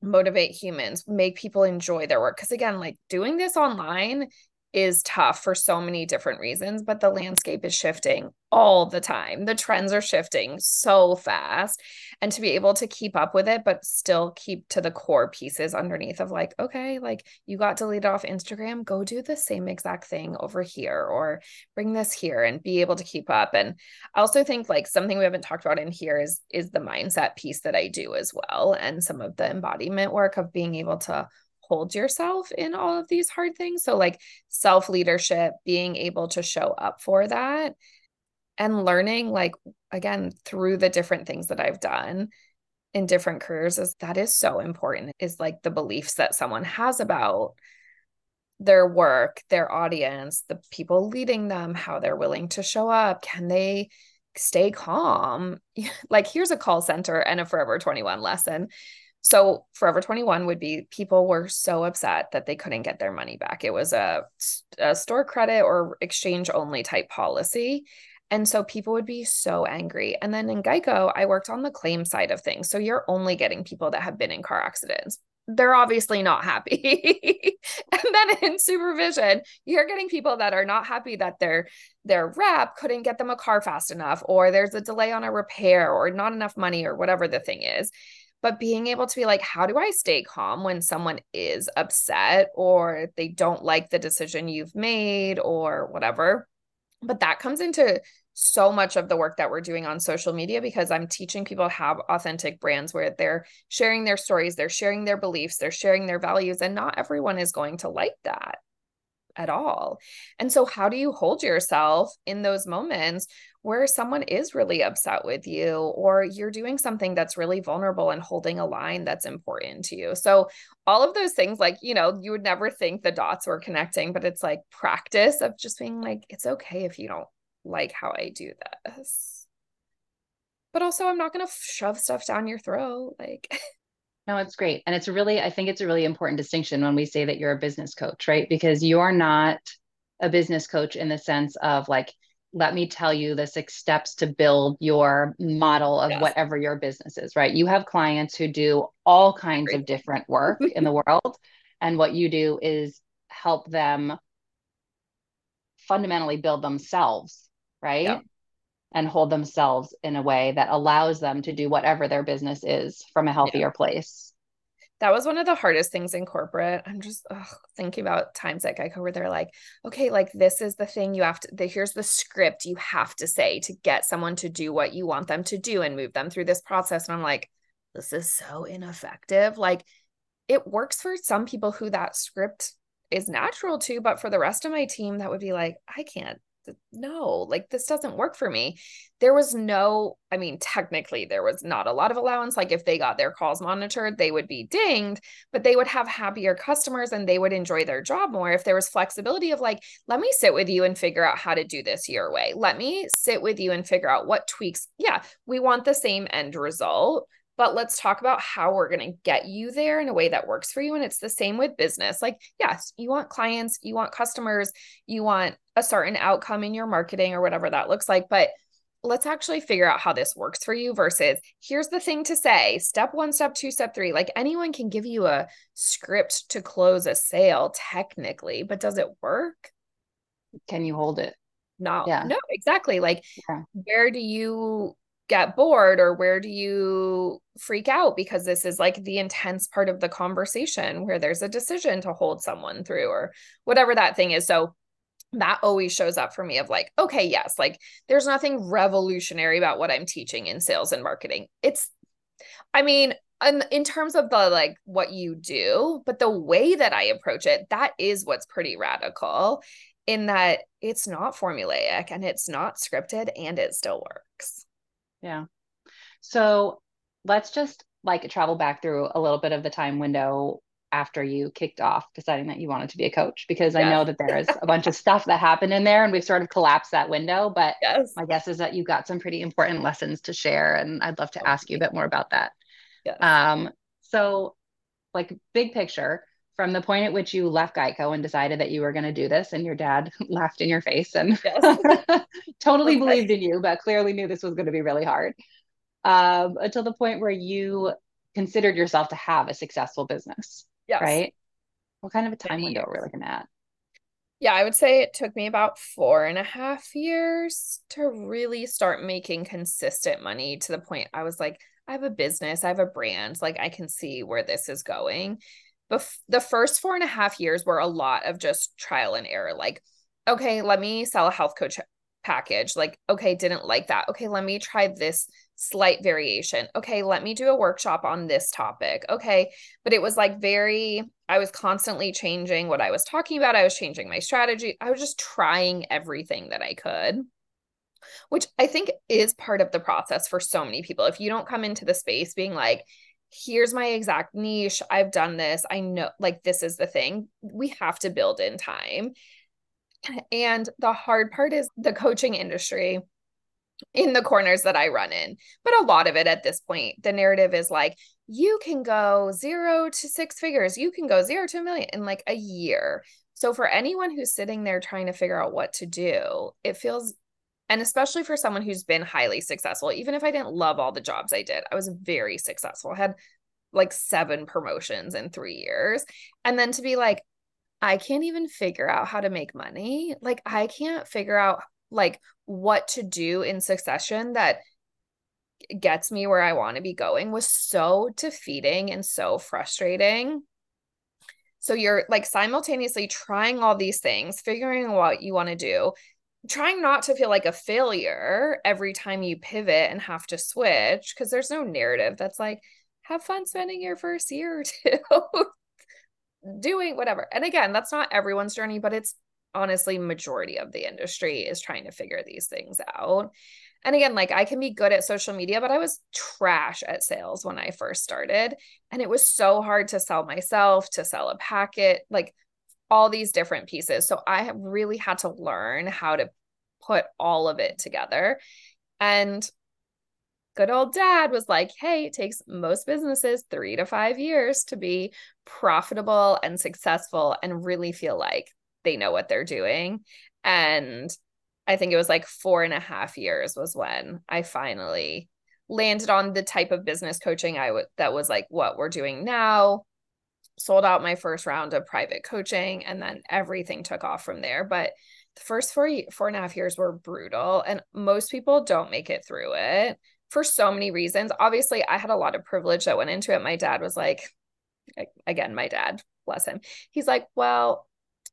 [SPEAKER 2] motivate humans make people enjoy their work because again like doing this online is tough for so many different reasons, but the landscape is shifting all the time. The trends are shifting so fast. And to be able to keep up with it, but still keep to the core pieces underneath of like, okay, like you got deleted off Instagram, go do the same exact thing over here or bring this here and be able to keep up. And I also think like something we haven't talked about in here is is the mindset piece that I do as well. And some of the embodiment work of being able to hold yourself in all of these hard things. So, like self leadership, being able to show up for that and learning, like, again, through the different things that I've done in different careers, is that is so important, is like the beliefs that someone has about their work, their audience, the people leading them, how they're willing to show up. Can they stay calm? like, here's a call center and a Forever 21 lesson so Forever 21 would be people were so upset that they couldn't get their money back. It was a, a store credit or exchange only type policy. And so people would be so angry. And then in Geico, I worked on the claim side of things. So you're only getting people that have been in car accidents. They're obviously not happy. and then in supervision, you're getting people that are not happy that their their rep couldn't get them a car fast enough or there's a delay on a repair or not enough money or whatever the thing is but being able to be like how do i stay calm when someone is upset or they don't like the decision you've made or whatever but that comes into so much of the work that we're doing on social media because I'm teaching people to have authentic brands where they're sharing their stories, they're sharing their beliefs, they're sharing their values, and not everyone is going to like that at all. And so, how do you hold yourself in those moments where someone is really upset with you or you're doing something that's really vulnerable and holding a line that's important to you. So all of those things like, you know, you would never think the dots were connecting, but it's like practice of just being like it's okay if you don't like how I do this. But also I'm not going to shove stuff down your throat like
[SPEAKER 1] No, it's great. And it's really, I think it's a really important distinction when we say that you're a business coach, right? Because you're not a business coach in the sense of like, let me tell you the six steps to build your model of yes. whatever your business is, right? You have clients who do all kinds Great. of different work in the world. And what you do is help them fundamentally build themselves, right? Yeah. And hold themselves in a way that allows them to do whatever their business is from a healthier yeah. place
[SPEAKER 2] that was one of the hardest things in corporate. I'm just ugh, thinking about times at Geico where they're like, okay, like this is the thing you have to, the, here's the script you have to say to get someone to do what you want them to do and move them through this process. And I'm like, this is so ineffective. Like it works for some people who that script is natural to, but for the rest of my team, that would be like, I can't no, like this doesn't work for me. There was no, I mean, technically, there was not a lot of allowance. Like if they got their calls monitored, they would be dinged, but they would have happier customers and they would enjoy their job more if there was flexibility of like, let me sit with you and figure out how to do this your way. Let me sit with you and figure out what tweaks. Yeah, we want the same end result but let's talk about how we're going to get you there in a way that works for you and it's the same with business. Like yes you want clients you want customers you want a certain outcome in your marketing or whatever that looks like but let's actually figure out how this works for you versus here's the thing to say step 1 step 2 step 3 like anyone can give you a script to close a sale technically but does it work?
[SPEAKER 1] Can you hold it?
[SPEAKER 2] No yeah. no exactly. Like yeah. where do you get bored or where do you freak out? Because this is like the intense part of the conversation where there's a decision to hold someone through or whatever that thing is. So that always shows up for me of like okay yes like there's nothing revolutionary about what i'm teaching in sales and marketing. It's i mean in, in terms of the like what you do but the way that i approach it that is what's pretty radical in that it's not formulaic and it's not scripted and it still works
[SPEAKER 1] yeah so let's just like travel back through a little bit of the time window after you kicked off deciding that you wanted to be a coach because yes. I know that there is a bunch of stuff that happened in there and we've sort of collapsed that window. But yes. my guess is that you got some pretty important lessons to share. And I'd love to ask you a bit more about that. Yes. Um, so, like, big picture from the point at which you left Geico and decided that you were going to do this, and your dad laughed in your face and yes. totally okay. believed in you, but clearly knew this was going to be really hard. Um, until the point where you considered yourself to have a successful business. Yes. Right. What kind of a time Many window years. are we looking at?
[SPEAKER 2] Yeah, I would say it took me about four and a half years to really start making consistent money to the point I was like, I have a business, I have a brand, like I can see where this is going. But the first four and a half years were a lot of just trial and error. Like, okay, let me sell a health coach package. Like, okay, didn't like that. Okay, let me try this slight variation. Okay, let me do a workshop on this topic. Okay. But it was like very, I was constantly changing what I was talking about. I was changing my strategy. I was just trying everything that I could, which I think is part of the process for so many people. If you don't come into the space being like, here's my exact niche, I've done this, I know, like, this is the thing, we have to build in time. And the hard part is the coaching industry in the corners that I run in. But a lot of it at this point, the narrative is like, you can go zero to six figures, you can go zero to a million in like a year. So for anyone who's sitting there trying to figure out what to do, it feels, and especially for someone who's been highly successful, even if I didn't love all the jobs I did, I was very successful. I had like seven promotions in three years. And then to be like, I can't even figure out how to make money. Like, I can't figure out like what to do in succession that gets me where I want to be going was so defeating and so frustrating. So you're like simultaneously trying all these things, figuring what you want to do, trying not to feel like a failure every time you pivot and have to switch because there's no narrative that's like have fun spending your first year or two doing whatever. And again, that's not everyone's journey, but it's honestly majority of the industry is trying to figure these things out and again like i can be good at social media but i was trash at sales when i first started and it was so hard to sell myself to sell a packet like all these different pieces so i really had to learn how to put all of it together and good old dad was like, hey, it takes most businesses three to five years to be profitable and successful and really feel like they know what they're doing. And I think it was like four and a half years was when I finally landed on the type of business coaching I would that was like what we're doing now. Sold out my first round of private coaching, and then everything took off from there. But the first four four and a half years were brutal, and most people don't make it through it for so many reasons. Obviously, I had a lot of privilege that went into it. My dad was like, again, my dad, bless him. He's like, well,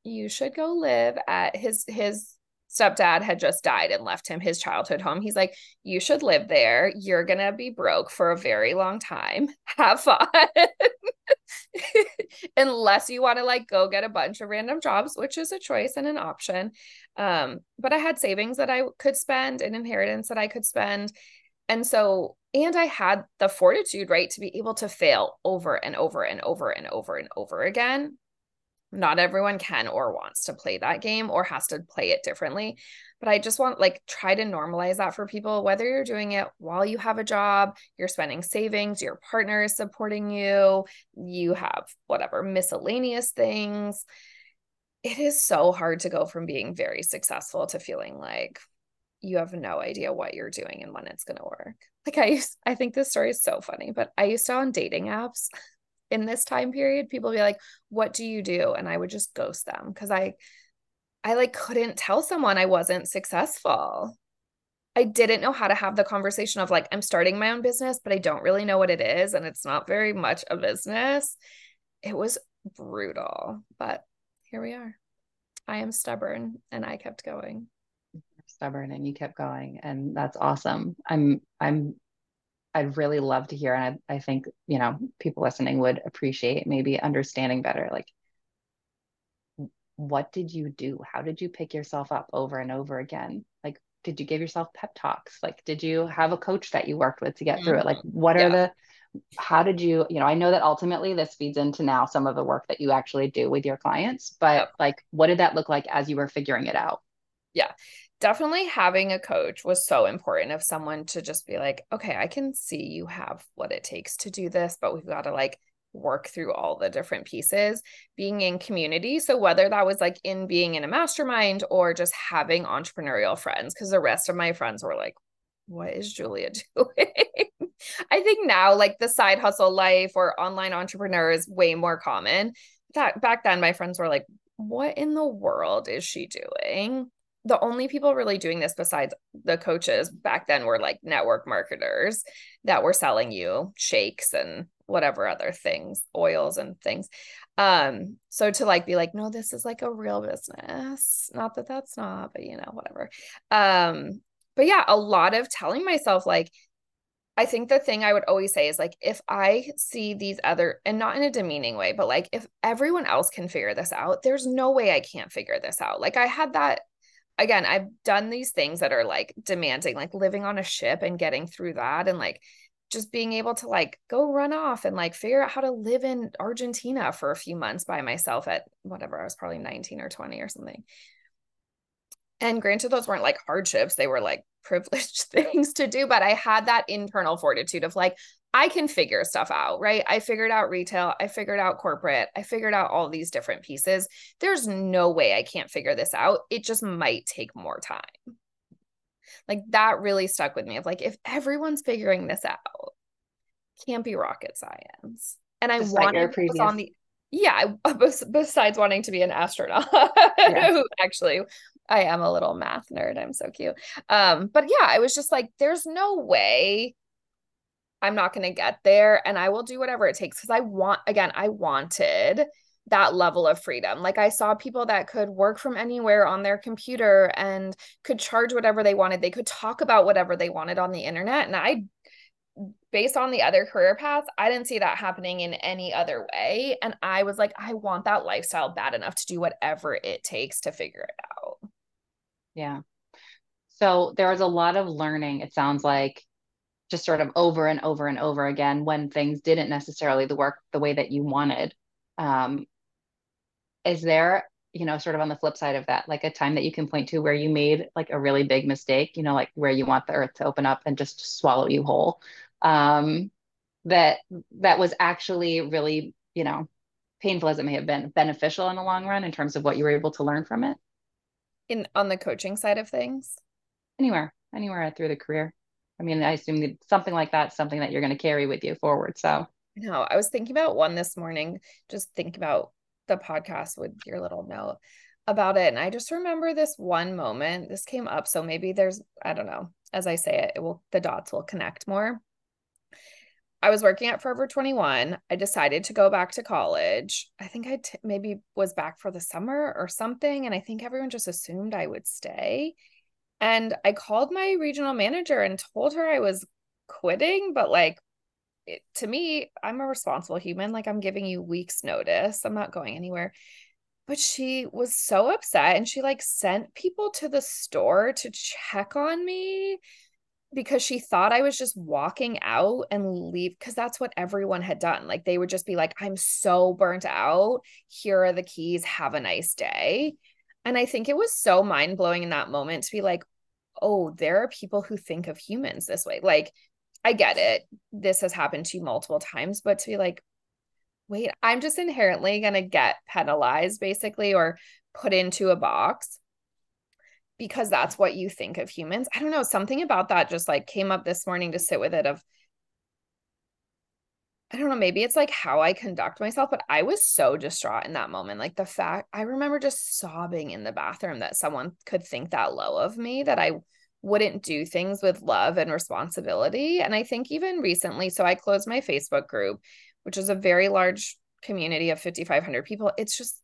[SPEAKER 2] you should go live at his his stepdad had just died and left him his childhood home. He's like, You should live there. You're going to be broke for a very long time. Have fun. Unless you want to like go get a bunch of random jobs, which is a choice and an option. Um, but I had savings that I could spend, an inheritance that I could spend. And so, and I had the fortitude, right, to be able to fail over and over and over and over and over again not everyone can or wants to play that game or has to play it differently but i just want like try to normalize that for people whether you're doing it while you have a job you're spending savings your partner is supporting you you have whatever miscellaneous things. It is so hard to go from being very successful to feeling like you have no idea what you're doing and when it's going to work. Like i used, i think this story is so funny but i used to on dating apps in this time period people be like what do you do and i would just ghost them because i i like couldn't tell someone i wasn't successful I didn't know how to have the conversation of like, I'm starting my own business, but I don't really know what it is. And it's not very much a business. It was brutal, but here we are. I am stubborn and I kept going.
[SPEAKER 1] Stubborn and you kept going. And that's awesome. I'm, I'm, I'd really love to hear. And I, I think, you know, people listening would appreciate maybe understanding better, like, what did you do? How did you pick yourself up over and over again? Like, did you give yourself pep talks? Like, did you have a coach that you worked with to get mm-hmm. through it? Like, mm-hmm. what are the, how did you, you know, I know that ultimately this feeds into now some of the work that you actually do with your clients, but yep. like, what did that look like as you were figuring it out?
[SPEAKER 2] Yeah. Definitely having a coach was so important of someone to just be like, okay, I can see you have what it takes to do this, but we've got to like work through all the different pieces. Being in community so whether that was like in being in a mastermind or just having entrepreneurial friends because the rest of my friends were like what is julia doing? I think now like the side hustle life or online entrepreneur is way more common. That back then my friends were like what in the world is she doing the only people really doing this besides the coaches back then were like network marketers that were selling you shakes and whatever other things, oils and things. Um, so to like be like, no, this is like a real business. Not that that's not, but you know, whatever. Um, but yeah, a lot of telling myself like, I think the thing I would always say is like, if I see these other, and not in a demeaning way, but like, if everyone else can figure this out, there's no way I can't figure this out. Like, I had that again, I've done these things that are like demanding, like living on a ship and getting through that and like just being able to like go run off and like figure out how to live in Argentina for a few months by myself at whatever I was probably 19 or 20 or something. And granted, those weren't like hardships, they were like privileged things to do, but I had that internal fortitude of like, I can figure stuff out, right? I figured out retail, I figured out corporate, I figured out all these different pieces. There's no way I can't figure this out. It just might take more time like that really stuck with me of like if everyone's figuring this out can't be rocket science and i wanted previous... on the yeah besides wanting to be an astronaut yeah. actually i am a little math nerd i'm so cute um but yeah i was just like there's no way i'm not going to get there and i will do whatever it takes because i want again i wanted that level of freedom. Like I saw people that could work from anywhere on their computer and could charge whatever they wanted. They could talk about whatever they wanted on the internet. And I, based on the other career paths, I didn't see that happening in any other way. And I was like, I want that lifestyle bad enough to do whatever it takes to figure it out.
[SPEAKER 1] Yeah. So there was a lot of learning, it sounds like, just sort of over and over and over again when things didn't necessarily the work the way that you wanted. Um, is there you know sort of on the flip side of that like a time that you can point to where you made like a really big mistake you know like where you want the earth to open up and just swallow you whole um that that was actually really you know painful as it may have been beneficial in the long run in terms of what you were able to learn from it
[SPEAKER 2] in on the coaching side of things
[SPEAKER 1] anywhere anywhere through the career i mean i assume that something like that something that you're going to carry with you forward so
[SPEAKER 2] no i was thinking about one this morning just think about the podcast with your little note about it. And I just remember this one moment. This came up. So maybe there's, I don't know, as I say it, it will, the dots will connect more. I was working at Forever 21. I decided to go back to college. I think I t- maybe was back for the summer or something. And I think everyone just assumed I would stay. And I called my regional manager and told her I was quitting, but like it, to me, I'm a responsible human. Like I'm giving you weeks notice. I'm not going anywhere. But she was so upset and she like sent people to the store to check on me because she thought I was just walking out and leave because that's what everyone had done. Like they would just be like, I'm so burnt out. Here are the keys. Have a nice day. And I think it was so mind blowing in that moment to be like, oh, there are people who think of humans this way. Like I get it. This has happened to you multiple times, but to be like, wait, I'm just inherently going to get penalized basically or put into a box because that's what you think of humans. I don't know, something about that just like came up this morning to sit with it of I don't know, maybe it's like how I conduct myself, but I was so distraught in that moment. Like the fact I remember just sobbing in the bathroom that someone could think that low of me that I wouldn't do things with love and responsibility. And I think even recently, so I closed my Facebook group, which is a very large community of 5,500 people. It's just,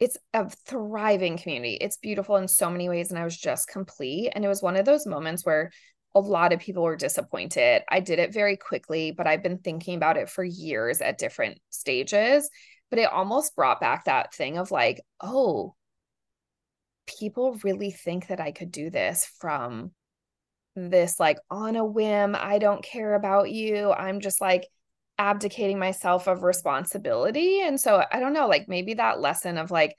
[SPEAKER 2] it's a thriving community. It's beautiful in so many ways. And I was just complete. And it was one of those moments where a lot of people were disappointed. I did it very quickly, but I've been thinking about it for years at different stages. But it almost brought back that thing of like, oh, people really think that I could do this from this, like on a whim. I don't care about you. I'm just like abdicating myself of responsibility. And so I don't know, like maybe that lesson of like,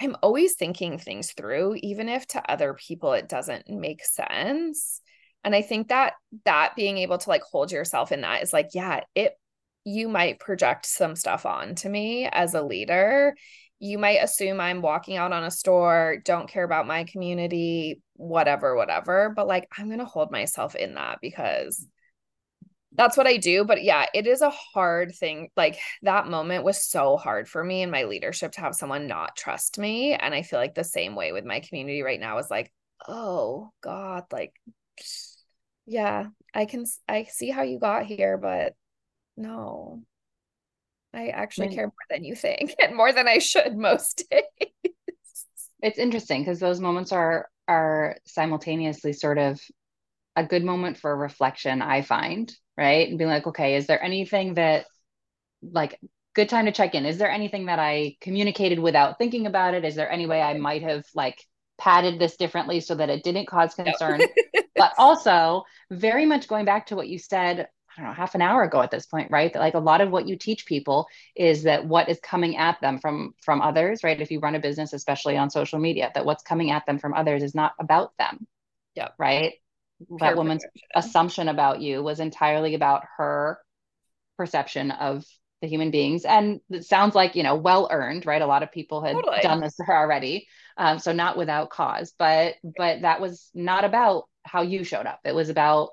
[SPEAKER 2] I'm always thinking things through, even if to other people it doesn't make sense. And I think that that being able to like hold yourself in that is like, yeah, it you might project some stuff on to me as a leader you might assume I'm walking out on a store, don't care about my community, whatever, whatever. But like, I'm going to hold myself in that because that's what I do. But yeah, it is a hard thing. Like, that moment was so hard for me in my leadership to have someone not trust me. And I feel like the same way with my community right now is like, oh God, like, yeah, I can, I see how you got here, but no, I actually care more than you think and more than I should most days.
[SPEAKER 1] It's interesting because those moments are are simultaneously sort of a good moment for reflection, I find, right? And being like, okay, is there anything that like good time to check in? Is there anything that I communicated without thinking about it? Is there any way I might have like padded this differently so that it didn't cause concern? No. but also very much going back to what you said I don't know, half an hour ago at this point, right? That like a lot of what you teach people is that what is coming at them from from others, right? If you run a business, especially on social media, that what's coming at them from others is not about them.
[SPEAKER 2] Yeah.
[SPEAKER 1] Right. That woman's assumption about you was entirely about her perception of the human beings. And it sounds like, you know, well earned, right? A lot of people had totally. done this to her already. Um, so not without cause, but but that was not about how you showed up. It was about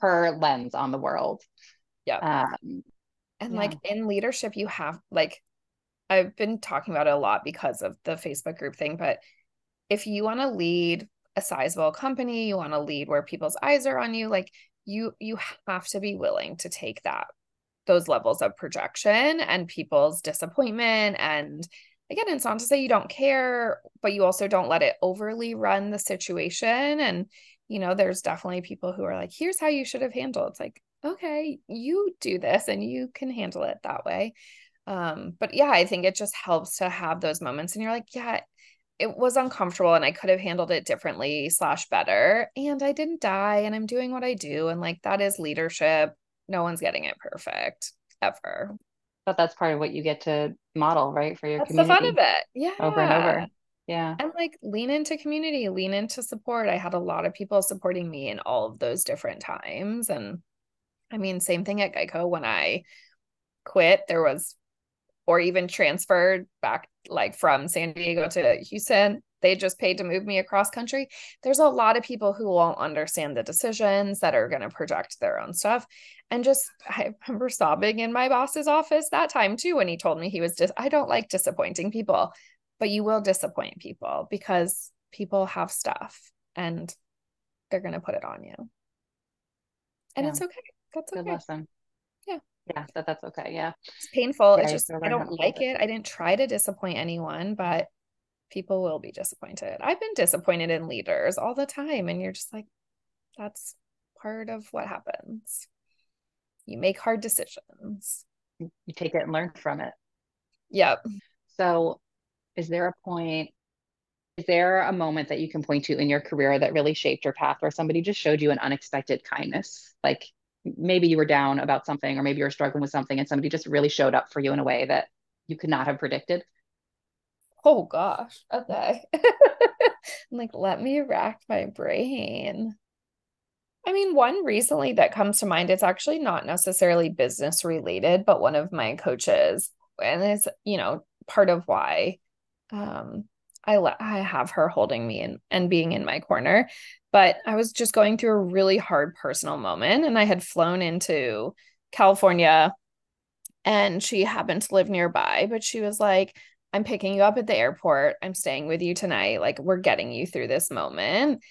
[SPEAKER 1] her lens on the world.
[SPEAKER 2] Yeah. Um, and yeah. like in leadership, you have like, I've been talking about it a lot because of the Facebook group thing, but if you want to lead a sizable company, you want to lead where people's eyes are on you, like you you have to be willing to take that those levels of projection and people's disappointment and again it's not to say you don't care but you also don't let it overly run the situation and you know, there's definitely people who are like, here's how you should have handled. It's like, okay, you do this and you can handle it that way. Um, but yeah, I think it just helps to have those moments and you're like, yeah, it was uncomfortable and I could have handled it differently slash better. And I didn't die and I'm doing what I do. And like that is leadership. No one's getting it perfect ever.
[SPEAKER 1] But that's part of what you get to model, right? For your that's community.
[SPEAKER 2] the fun of it. Yeah.
[SPEAKER 1] Over and over. Yeah.
[SPEAKER 2] And like lean into community, lean into support. I had a lot of people supporting me in all of those different times. And I mean, same thing at Geico when I quit, there was, or even transferred back like from San Diego to Houston, they just paid to move me across country. There's a lot of people who won't understand the decisions that are going to project their own stuff. And just, I remember sobbing in my boss's office that time too when he told me he was just, I don't like disappointing people but you will disappoint people because people have stuff and they're going to put it on you. And yeah. it's okay. That's Good okay. lesson. Yeah.
[SPEAKER 1] That, that's okay. Yeah.
[SPEAKER 2] It's painful. Yeah, it's just, I don't like it. it. I didn't try to disappoint anyone, but people will be disappointed. I've been disappointed in leaders all the time. And you're just like, that's part of what happens. You make hard decisions.
[SPEAKER 1] You take it and learn from it.
[SPEAKER 2] Yep.
[SPEAKER 1] So is there a point is there a moment that you can point to in your career that really shaped your path where somebody just showed you an unexpected kindness like maybe you were down about something or maybe you were struggling with something and somebody just really showed up for you in a way that you could not have predicted?
[SPEAKER 2] Oh gosh. Okay. Like let me rack my brain. I mean, one recently that comes to mind, it's actually not necessarily business related, but one of my coaches, and it's, you know, part of why um, I I have her holding me and and being in my corner. But I was just going through a really hard personal moment, and I had flown into California, and she happened to live nearby. But she was like, "I'm picking you up at the airport. I'm staying with you tonight. Like we're getting you through this moment."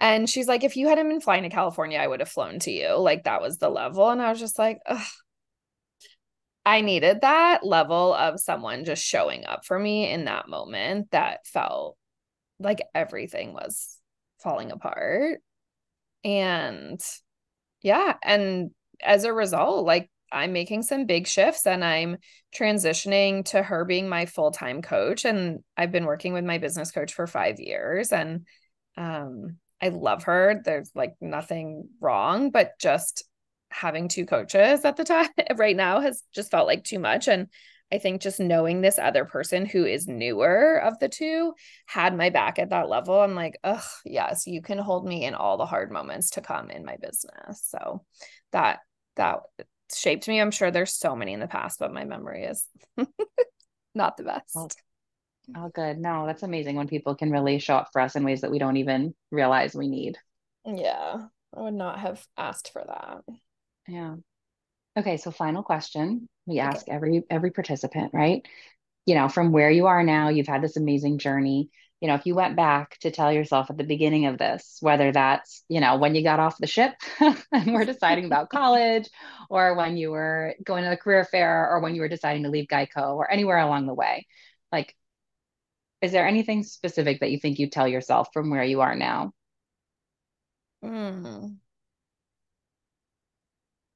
[SPEAKER 2] And she's like, if you hadn't been flying to California, I would have flown to you. Like that was the level. And I was just like, Ugh. I needed that level of someone just showing up for me in that moment that felt like everything was falling apart. And yeah. And as a result, like I'm making some big shifts and I'm transitioning to her being my full-time coach and I've been working with my business coach for 5 years and um I love her. There's like nothing wrong, but just having two coaches at the time right now has just felt like too much and I think just knowing this other person who is newer of the two had my back at that level. I'm like, oh, yes, you can hold me in all the hard moments to come in my business. So that that shaped me. I'm sure there's so many in the past, but my memory is not the best.
[SPEAKER 1] Oh, oh, good. No, that's amazing when people can really show up for us in ways that we don't even realize we need.
[SPEAKER 2] Yeah, I would not have asked for that.
[SPEAKER 1] Yeah. Okay, so final question. We ask okay. every every participant, right? You know, from where you are now, you've had this amazing journey you know, if you went back to tell yourself at the beginning of this, whether that's, you know, when you got off the ship and were deciding about college, or when you were going to the career fair, or when you were deciding to leave Geico, or anywhere along the way, like, is there anything specific that you think you tell yourself from where you are now?
[SPEAKER 2] Mm.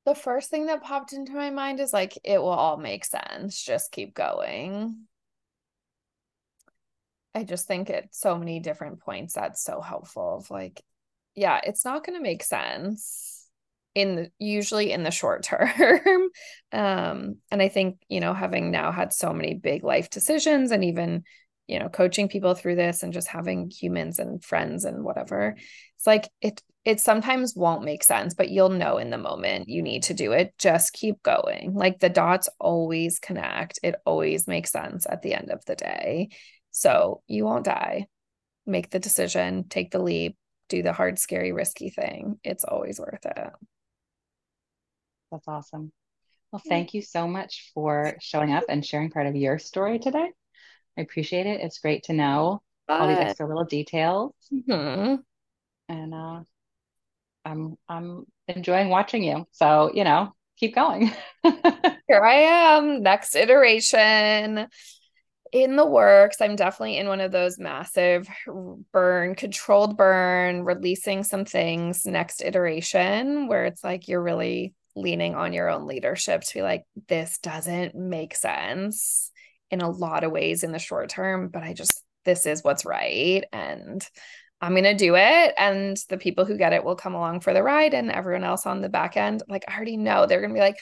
[SPEAKER 2] The first thing that popped into my mind is like, it will all make sense. Just keep going. I just think at so many different points that's so helpful of like, yeah, it's not going to make sense in the, usually in the short term. um, and I think, you know, having now had so many big life decisions and even, you know, coaching people through this and just having humans and friends and whatever, it's like it it sometimes won't make sense, but you'll know in the moment you need to do it. Just keep going. Like the dots always connect. It always makes sense at the end of the day. So you won't die. Make the decision, take the leap, do the hard, scary, risky thing. It's always worth it.
[SPEAKER 1] That's awesome. Well, thank you so much for showing up and sharing part of your story today. I appreciate it. It's great to know but... all these extra little details. Mm-hmm. And uh, I'm I'm enjoying watching you. So, you know, keep going.
[SPEAKER 2] Here I am, next iteration in the works. I'm definitely in one of those massive burn, controlled burn, releasing some things next iteration where it's like you're really leaning on your own leadership to be like, this doesn't make sense in a lot of ways in the short term, but I just, this is what's right. And I'm going to do it. And the people who get it will come along for the ride. And everyone else on the back end, like, I already know they're going to be like,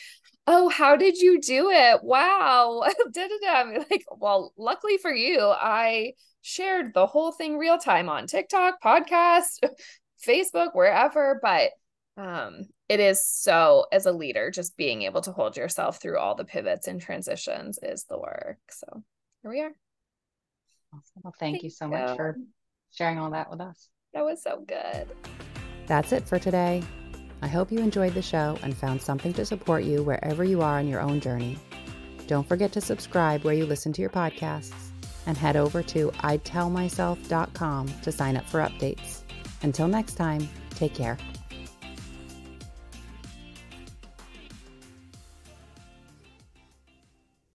[SPEAKER 2] oh, how did you do it? Wow. Like, well, luckily for you, I shared the whole thing real time on TikTok, podcast, Facebook, wherever. But um, it is so, as a leader, just being able to hold yourself through all the pivots and transitions is the work. So here we are.
[SPEAKER 1] Awesome. Well, thank, thank you so you. much for sharing all that with us.
[SPEAKER 2] That was so good.
[SPEAKER 1] That's it for today. I hope you enjoyed the show and found something to support you wherever you are in your own journey. Don't forget to subscribe where you listen to your podcasts and head over to idtellmyself.com to sign up for updates. Until next time, take care.